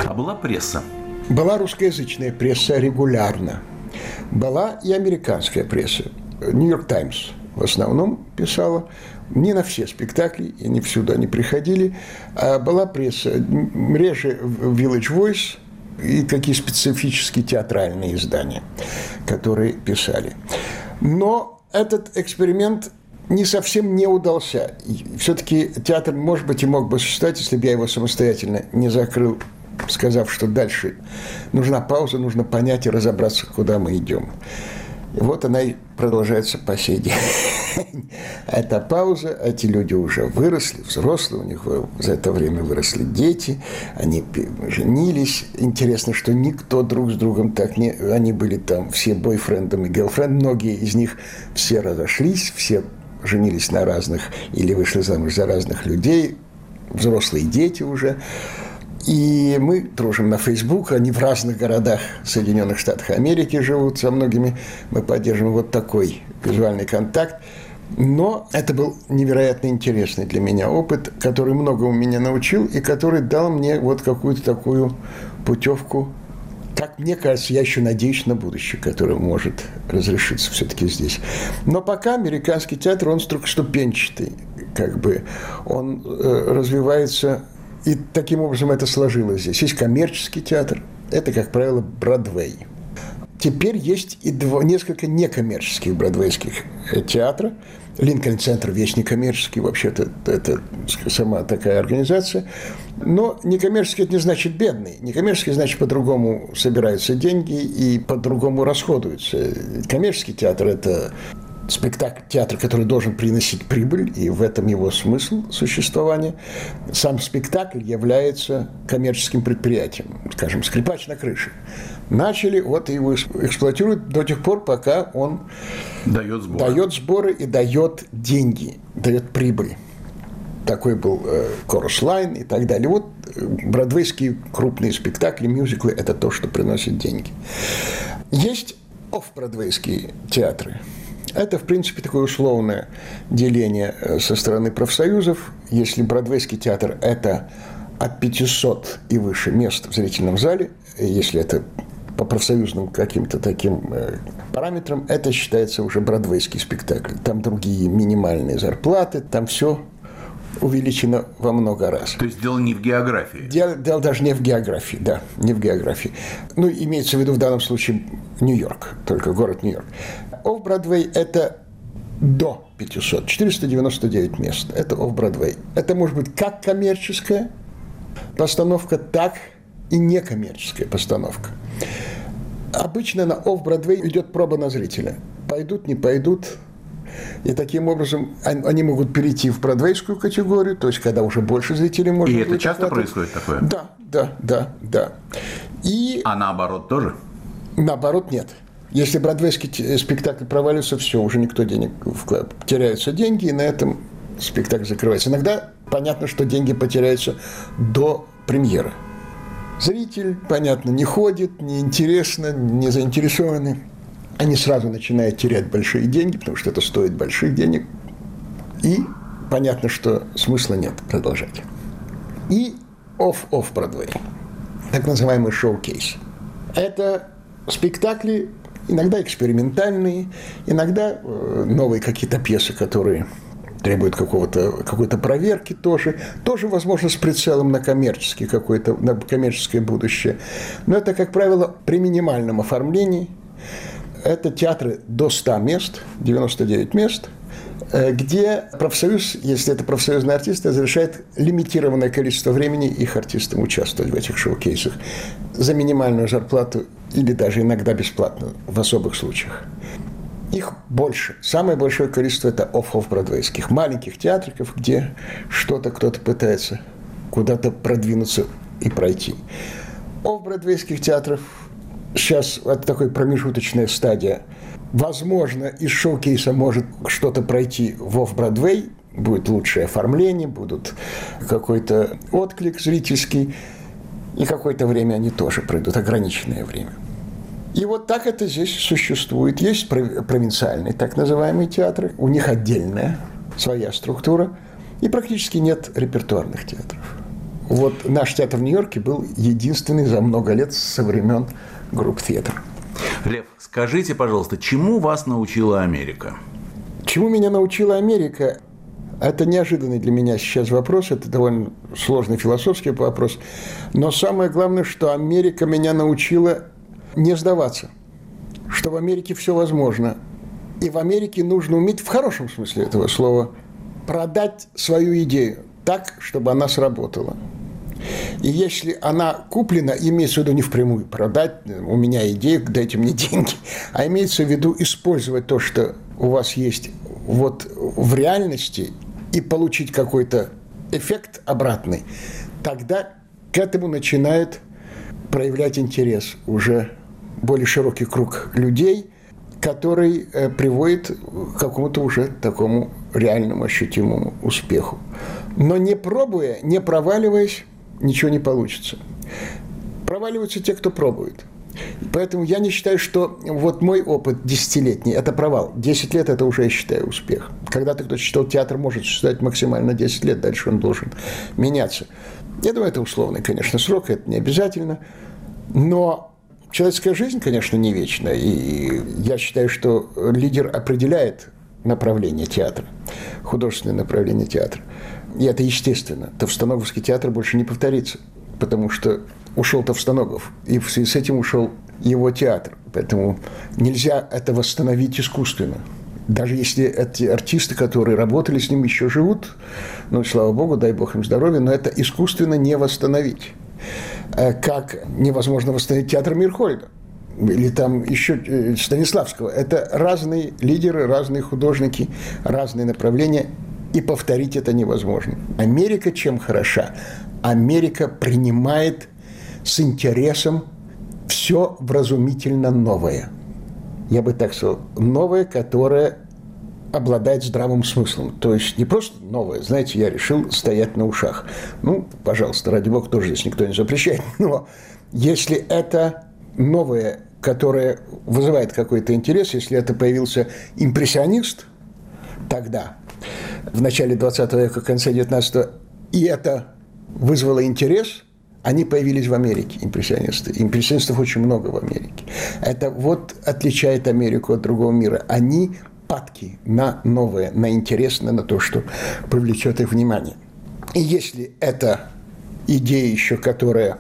А была пресса? Была русскоязычная пресса регулярно. Была и американская пресса. Нью-Йорк Таймс в основном писала не на все спектакли, и не всюду они приходили. А была пресса, реже Village Voice и какие специфические театральные издания, которые писали. Но этот эксперимент не совсем не удался. Все-таки театр, может быть, и мог бы существовать, если бы я его самостоятельно не закрыл, сказав, что дальше нужна пауза, нужно понять и разобраться, куда мы идем. Вот она и продолжается по сей день. Это пауза, эти люди уже выросли, взрослые, у них за это время выросли дети, они женились. Интересно, что никто друг с другом так не... Они были там все бойфрендом и гелфренд, многие из них все разошлись, все женились на разных или вышли замуж за разных людей, взрослые дети уже. И мы дружим на Facebook, они в разных городах Соединенных Штатов Америки живут, со многими мы поддерживаем вот такой визуальный контакт. Но это был невероятно интересный для меня опыт, который многому меня научил и который дал мне вот какую-то такую путевку. Как мне кажется, я еще надеюсь на будущее, которое может разрешиться все-таки здесь. Но пока американский театр, он ступенчатый, как бы он э, развивается и таким образом это сложилось здесь. Есть коммерческий театр, это, как правило, Бродвей. Теперь есть и два, несколько некоммерческих бродвейских э, театров. Линкольн-центр весь некоммерческий, вообще-то это сама такая организация. Но некоммерческий – это не значит бедный. Некоммерческий – значит по-другому собираются деньги и по-другому расходуются. Коммерческий театр – это спектакль, театр, который должен приносить прибыль, и в этом его смысл существования. Сам спектакль является коммерческим предприятием, скажем, скрипач на крыше. Начали, вот его эксплуатируют до тех пор, пока он дает сборы, дает сборы и дает деньги, дает прибыль. Такой был э, Chorus Line и так далее. Вот э, бродвейские крупные спектакли, мюзиклы – это то, что приносит деньги. Есть офф-бродвейские театры – это, в принципе, такое условное деление э, со стороны профсоюзов. Если Бродвейский театр – это от 500 и выше мест в зрительном зале, если это по профсоюзным каким-то таким э, параметрам, это считается уже бродвейский спектакль. Там другие минимальные зарплаты, там все увеличено во много раз. То есть дело не в географии? Дело, дело даже не в географии, да, не в географии. Ну, имеется в виду в данном случае Нью-Йорк, только город Нью-Йорк. Офф-Бродвей – это до 500, 499 мест. Это офф-Бродвей. Это может быть как коммерческая постановка, так и некоммерческая постановка. Обычно на офф-Бродвей идет проба на зрителя. Пойдут, не пойдут. И таким образом они могут перейти в бродвейскую категорию, то есть когда уже больше зрителей может И это часто хватать. происходит такое? Да, да, да, да. И... А наоборот тоже? Наоборот нет. Если бродвейский спектакль провалится, все, уже никто денег вкладывает. Теряются деньги, и на этом спектакль закрывается. Иногда понятно, что деньги потеряются до премьеры. Зритель, понятно, не ходит, не интересно, не заинтересованы. Они сразу начинают терять большие деньги, потому что это стоит больших денег. И понятно, что смысла нет продолжать. И off-off Бродвей, так называемый шоу-кейс. Это спектакли иногда экспериментальные, иногда э, новые какие-то пьесы, которые требуют какого-то, какой-то проверки тоже. Тоже, возможно, с прицелом на коммерческий какой-то, на коммерческое будущее. Но это, как правило, при минимальном оформлении. Это театры до 100 мест, 99 мест, э, где профсоюз, если это профсоюзные артисты, разрешает лимитированное количество времени их артистам участвовать в этих шоу-кейсах за минимальную зарплату или даже иногда бесплатно в особых случаях. Их больше. Самое большое количество – это off-off бродвейских. Маленьких театриков, где что-то кто-то пытается куда-то продвинуться и пройти. Off-бродвейских театров сейчас это такой промежуточная стадия. Возможно, из шоу-кейса может что-то пройти в офф-бродвей, будет лучшее оформление, будут какой-то отклик зрительский, и какое-то время они тоже пройдут, ограниченное время. И вот так это здесь существует. Есть провинциальные так называемые театры, у них отдельная своя структура, и практически нет репертуарных театров. Вот наш театр в Нью-Йорке был единственный за много лет со времен групп театра. Лев, скажите, пожалуйста, чему вас научила Америка? Чему меня научила Америка? Это неожиданный для меня сейчас вопрос, это довольно сложный философский вопрос. Но самое главное, что Америка меня научила не сдаваться, что в Америке все возможно. И в Америке нужно уметь, в хорошем смысле этого слова, продать свою идею так, чтобы она сработала. И если она куплена, имеется в виду не впрямую продать, у меня идея, дайте мне деньги, а имеется в виду использовать то, что у вас есть вот в реальности и получить какой-то эффект обратный, тогда к этому начинает проявлять интерес уже более широкий круг людей, который э, приводит к какому-то уже такому реальному ощутимому успеху. Но не пробуя, не проваливаясь, ничего не получится. Проваливаются те, кто пробует. Поэтому я не считаю, что вот мой опыт десятилетний – это провал. Десять лет – это уже, я считаю, успех. Когда-то кто-то считал, театр может существовать максимально 10 лет, дальше он должен меняться. Я думаю, это условный, конечно, срок, это не обязательно. Но Человеческая жизнь, конечно, не вечна, и я считаю, что лидер определяет направление театра, художественное направление театра. И это естественно. Товстоноговский театр больше не повторится, потому что ушел Товстоногов, и в связи с этим ушел его театр. Поэтому нельзя это восстановить искусственно. Даже если эти артисты, которые работали с ним, еще живут, ну, слава богу, дай бог им здоровья, но это искусственно не восстановить. Э, как невозможно восстановить театр Мирхольда или там еще э, Станиславского. Это разные лидеры, разные художники, разные направления, и повторить это невозможно. Америка чем хороша? Америка принимает с интересом все вразумительно новое. Я бы так сказал, новое, которое обладает здравым смыслом. То есть не просто новое, знаете, я решил стоять на ушах. Ну, пожалуйста, ради бога, тоже здесь никто не запрещает. Но если это новое, которое вызывает какой-то интерес, если это появился импрессионист тогда, в начале 20 века, в конце 19 и это вызвало интерес, они появились в Америке, импрессионисты. Импрессионистов очень много в Америке. Это вот отличает Америку от другого мира. Они падки на новое, на интересное, на то, что привлечет их внимание. И если эта идея еще, которая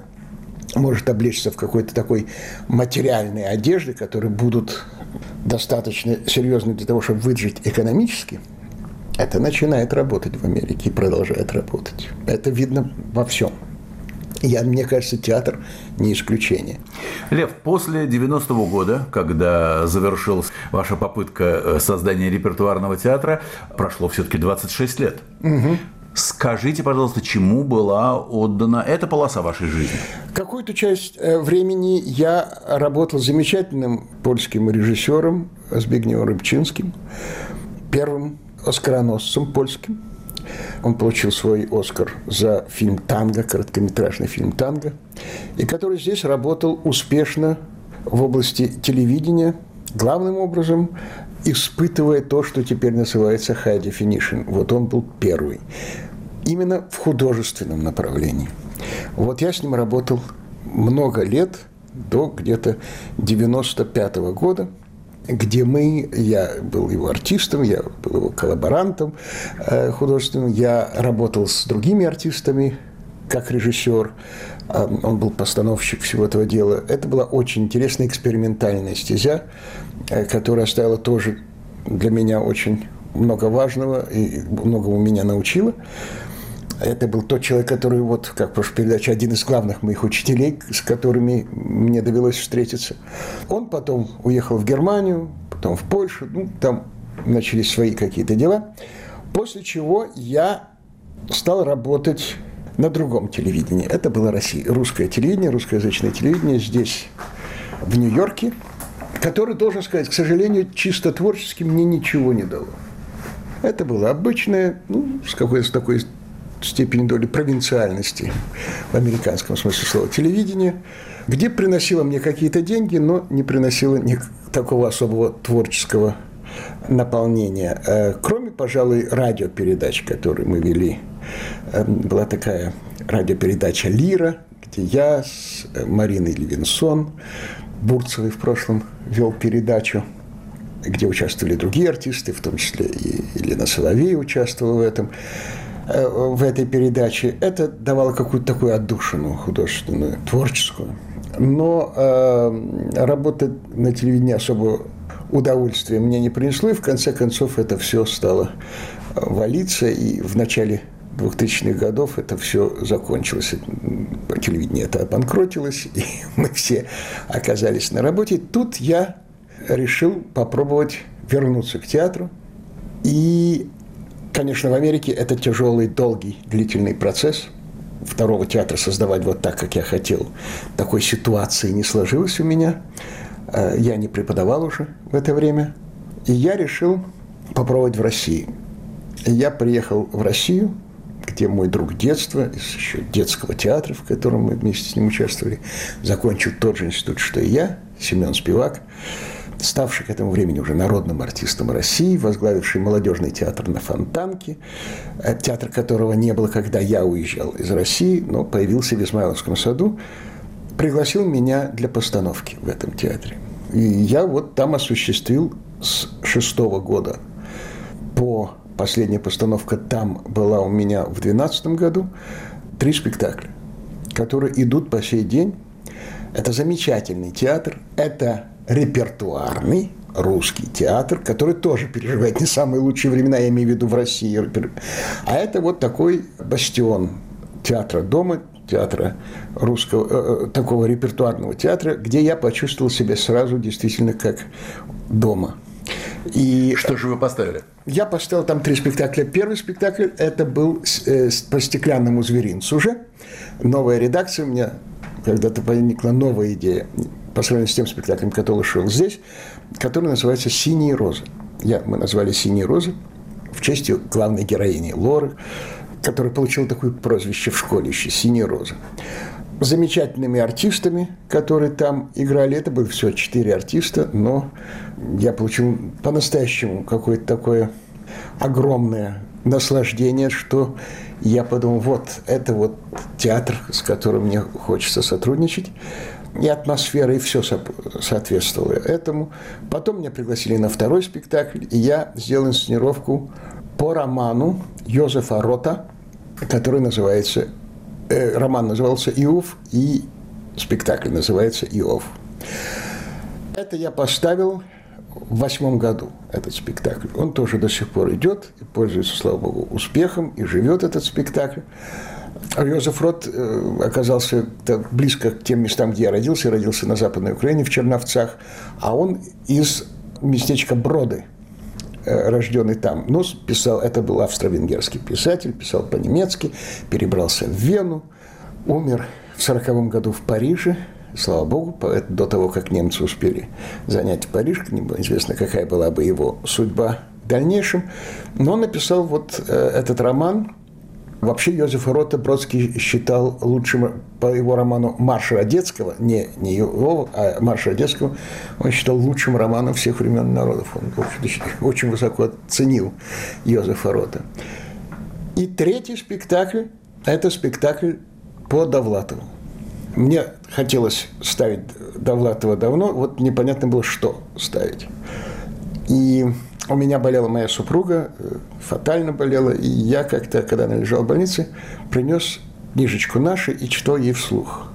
может облечься в какой-то такой материальной одежде, которые будут достаточно серьезны для того, чтобы выжить экономически, это начинает работать в Америке и продолжает работать. Это видно во всем. Я, мне кажется, театр не исключение. Лев, после 90-го года, когда завершилась ваша попытка э, создания репертуарного театра, прошло все-таки 26 лет. Угу. Скажите, пожалуйста, чему была отдана эта полоса вашей жизни? Какую-то часть э, времени я работал с замечательным польским режиссером Збигневым Рыбчинским, первым оскароносцем польским – он получил свой «Оскар» за фильм «Танго», короткометражный фильм «Танго», и который здесь работал успешно в области телевидения главным образом испытывая то, что теперь называется high definition. Вот он был первый. Именно в художественном направлении. Вот я с ним работал много лет, до где-то 95 -го года, где мы, я был его артистом, я был его коллаборантом э, художественным, я работал с другими артистами, как режиссер, э, он был постановщик всего этого дела. Это была очень интересная экспериментальная стезя, э, которая оставила тоже для меня очень много важного и много у меня научила. Это был тот человек, который, вот, как в прошлой передаче, один из главных моих учителей, с которыми мне довелось встретиться. Он потом уехал в Германию, потом в Польшу, ну, там начались свои какие-то дела. После чего я стал работать на другом телевидении. Это было Россия, русское телевидение, русскоязычное телевидение здесь, в Нью-Йорке, которое, должен сказать, к сожалению, чисто творчески мне ничего не дало. Это было обычное, ну, с какой-то такой степени доли провинциальности в американском смысле слова телевидения, где приносило мне какие-то деньги, но не приносило ни такого особого творческого наполнения. Э, кроме, пожалуй, радиопередач, которые мы вели. Э, была такая радиопередача «Лира», где я с э, Мариной Левинсон, Бурцевой в прошлом вел передачу, где участвовали другие артисты, в том числе и Елена Соловей участвовала в этом. Э, в этой передаче, это давало какую-то такую отдушину художественную, творческую. Но э, работа на телевидении особо удовольствия мне не принесло, и в конце концов это все стало э, валиться, и в начале 2000-х годов это все закончилось. Телевидение это обанкротилось, и мы все оказались на работе. Тут я решил попробовать вернуться к театру. И Конечно, в Америке это тяжелый, долгий, длительный процесс. Второго театра создавать вот так, как я хотел. Такой ситуации не сложилось у меня. Э, я не преподавал уже в это время. И я решил попробовать в России. Я приехал в Россию, где мой друг детства, из еще детского театра, в котором мы вместе с ним участвовали, закончил тот же институт, что и я, Семен Спивак ставший к этому времени уже народным артистом России, возглавивший молодежный театр на Фонтанке, э, театр которого не было, когда я уезжал из России, но появился в Измайловском саду, пригласил меня для постановки в этом театре. И я вот там осуществил с шестого года по последняя постановка там была у меня в 2012 году, три спектакля, которые идут по сей день. Это замечательный театр, это репертуарный русский театр, который тоже переживает не самые лучшие времена, я имею в виду в России. А это вот такой бастион театра дома, театра русского, э, э, такого репертуарного театра, где я почувствовал себя сразу действительно как дома. И что же вы поставили? Я поставил там три спектакля. Первый спектакль это был э, по стеклянному зверинцу уже. Новая редакция. У меня когда-то возникла новая идея по сравнению с тем спектаклем, который шел здесь, который называется «Синие розы». Я, мы назвали «Синие розы» в честь главной героини Лоры, которая получила такое прозвище в школе еще «Синие розы». Замечательными артистами, которые там играли, это было все четыре артиста, но я получил по-настоящему какое-то такое огромное наслаждение, что я подумал, вот, это вот театр, с которым мне хочется сотрудничать и атмосфера, и все соответствовало этому. Потом меня пригласили на второй спектакль, и я сделал инсценировку по роману Йозефа Рота, который называется, э, роман назывался «Иов», и спектакль называется «Иов». Это я поставил в восьмом году, этот спектакль. Он тоже до сих пор идет и пользуется, слава богу, успехом, и живет этот спектакль. А Йозеф Рот э, оказался близко к тем местам, где я родился. Я родился на Западной Украине, в Черновцах. А он из местечка Броды, э, рожденный там. Ну, писал, это был австро-венгерский писатель, писал по-немецки, перебрался в Вену, умер в сороковом году в Париже, слава богу, до того, как немцы успели занять Париж, известно, какая была бы его судьба в дальнейшем. Но он написал вот э, этот роман, Вообще Йозефа Рота Бродский считал лучшим по его роману «Марша Одесского», не, не его, а «Марша Одесского», он считал лучшим романом всех времен народов. Он очень, высоко ценил Йозефа Рота. И третий спектакль – это спектакль по Довлатову. Мне хотелось ставить Довлатова давно, вот непонятно было, что ставить. И у меня болела моя супруга, э, фатально болела, и я как-то, когда она лежала в больнице, принес книжечку наши и читал ей вслух.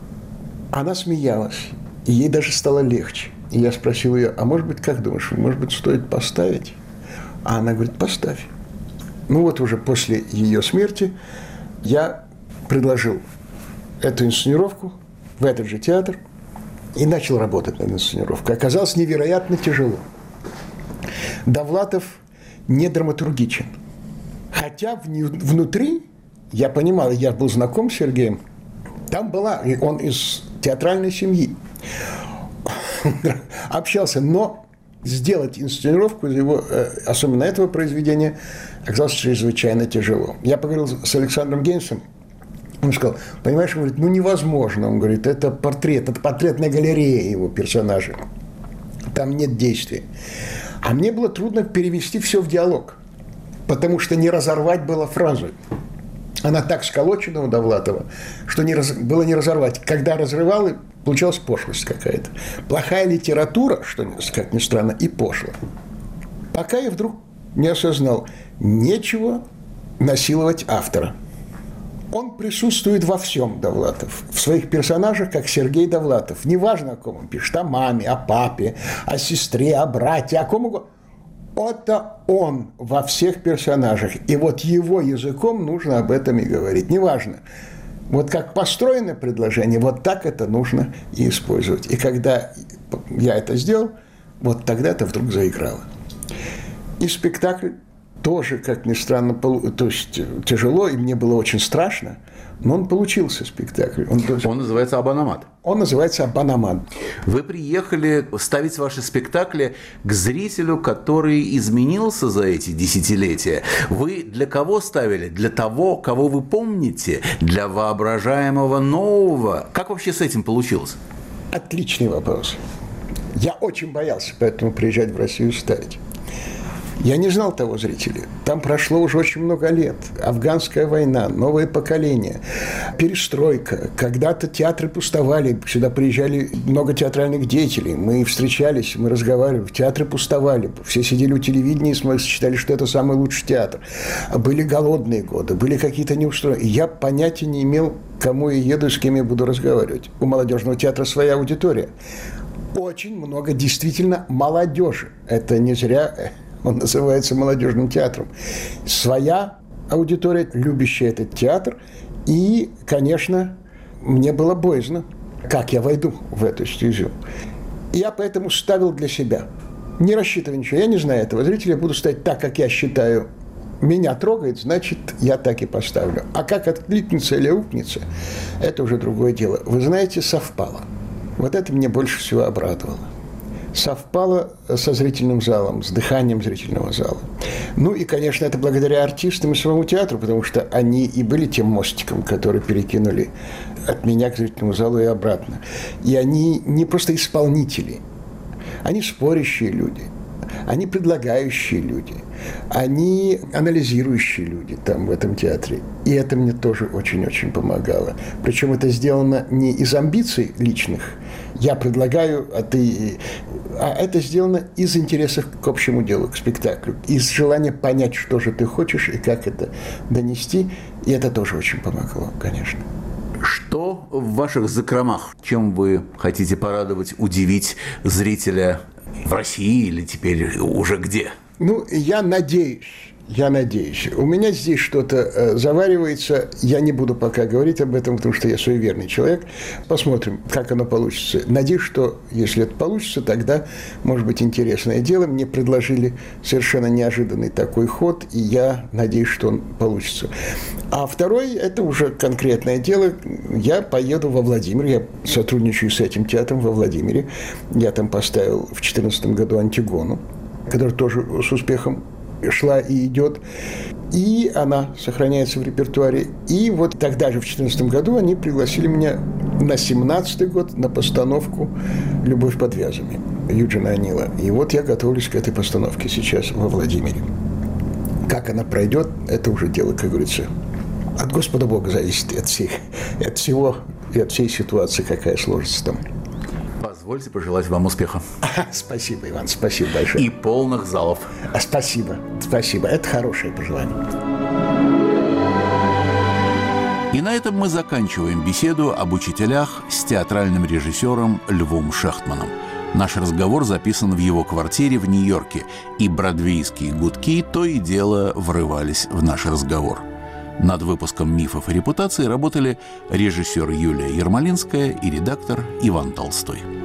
Она смеялась, и ей даже стало легче. И я спросил ее, а может быть, как думаешь, может быть, стоит поставить? А она говорит, поставь. Ну вот уже после ее смерти я предложил эту инсценировку в этот же театр и начал работать над инсценировкой. Оказалось невероятно тяжело. Довлатов не драматургичен. Хотя внутри, я понимал, я был знаком с Сергеем, там была, он из театральной семьи, общался, но сделать инсценировку его, э, особенно этого произведения, оказалось чрезвычайно тяжело. Я поговорил с Александром Гейнсом, он сказал, понимаешь, он говорит, ну невозможно. Он говорит, это портрет, это портретная галерея его персонажа. Там нет действия. А мне было трудно перевести все в диалог, потому что не разорвать было фразу. Она так сколочена у Довлатова, что не раз, было не разорвать. Когда разрывал, получалась пошлость какая-то. Плохая литература, что, как ни странно, и пошла. Пока я вдруг не осознал, нечего насиловать автора – он присутствует во всем, Довлатов. В своих персонажах, как Сергей Довлатов. Неважно, о ком он пишет. О маме, о папе, о сестре, о брате, о ком угодно. Это он во всех персонажах. И вот его языком нужно об этом и говорить. Неважно. Вот как построено предложение, вот так это нужно и использовать. И когда я это сделал, вот тогда это вдруг заиграло. И спектакль тоже, как ни странно, то есть тяжело, и мне было очень страшно, но он получился спектакль. Он, он называется «Абанамат». Он называется «Абанамат». Вы приехали ставить ваши спектакли к зрителю, который изменился за эти десятилетия. Вы для кого ставили? Для того, кого вы помните? Для воображаемого нового? Как вообще с этим получилось? Отличный вопрос. Я очень боялся поэтому приезжать в Россию ставить. Я не знал того зрителя. Там прошло уже очень много лет. Афганская война, новое поколение, перестройка. Когда-то театры пустовали, сюда приезжали много театральных деятелей. Мы встречались, мы разговаривали, театры пустовали. Все сидели у телевидения и считали, что это самый лучший театр. Были голодные годы, были какие-то неустроения. Я понятия не имел, кому я еду и с кем я буду разговаривать. У молодежного театра своя аудитория. Очень много действительно молодежи. Это не зря он называется молодежным театром. Своя аудитория, любящая этот театр. И, конечно, мне было боязно, как я войду в эту стезю. Я поэтому ставил для себя. Не рассчитывая ничего. Я не знаю этого зрителя. Буду ставить так, как я считаю меня трогает, значит, я так и поставлю. А как откликнется или упнется, это уже другое дело. Вы знаете, совпало. Вот это мне больше всего обрадовало совпало со зрительным залом, с дыханием зрительного зала. Ну и, конечно, это благодаря артистам и своему театру, потому что они и были тем мостиком, который перекинули от меня к зрительному залу и обратно. И они не просто исполнители, они спорящие люди, они предлагающие люди, они анализирующие люди там в этом театре. И это мне тоже очень-очень помогало. Причем это сделано не из амбиций личных, я предлагаю, а ты... А это сделано из интересов к общему делу, к спектаклю, из желания понять, что же ты хочешь и как это донести. И это тоже очень помогло, конечно. Что в ваших закромах? Чем вы хотите порадовать, удивить зрителя в России или теперь уже где? Ну, я надеюсь, я надеюсь. У меня здесь что-то э, заваривается. Я не буду пока говорить об этом, потому что я суеверный человек. Посмотрим, как оно получится. Надеюсь, что если это получится, тогда может быть интересное дело. Мне предложили совершенно неожиданный такой ход, и я надеюсь, что он получится. А второй – это уже конкретное дело. Я поеду во Владимир. Я сотрудничаю с этим театром во Владимире. Я там поставил в 2014 году «Антигону», который тоже с успехом шла и идет. И она сохраняется в репертуаре. И вот тогда же, в 2014 году, они пригласили меня на 17 год на постановку «Любовь под вязами» Юджина Анила. И вот я готовлюсь к этой постановке сейчас во Владимире. Как она пройдет, это уже дело, как говорится, от Господа Бога зависит, от, всех, от всего и от всей ситуации, какая сложится там. Позвольте пожелать вам успеха. Спасибо, Иван, спасибо большое. И полных залов. А, спасибо, спасибо. Это хорошее пожелание. И на этом мы заканчиваем беседу об учителях с театральным режиссером Львом Шахтманом. Наш разговор записан в его квартире в Нью-Йорке, и бродвейские гудки то и дело врывались в наш разговор. Над выпуском «Мифов и репутации» работали режиссер Юлия Ермолинская и редактор Иван Толстой.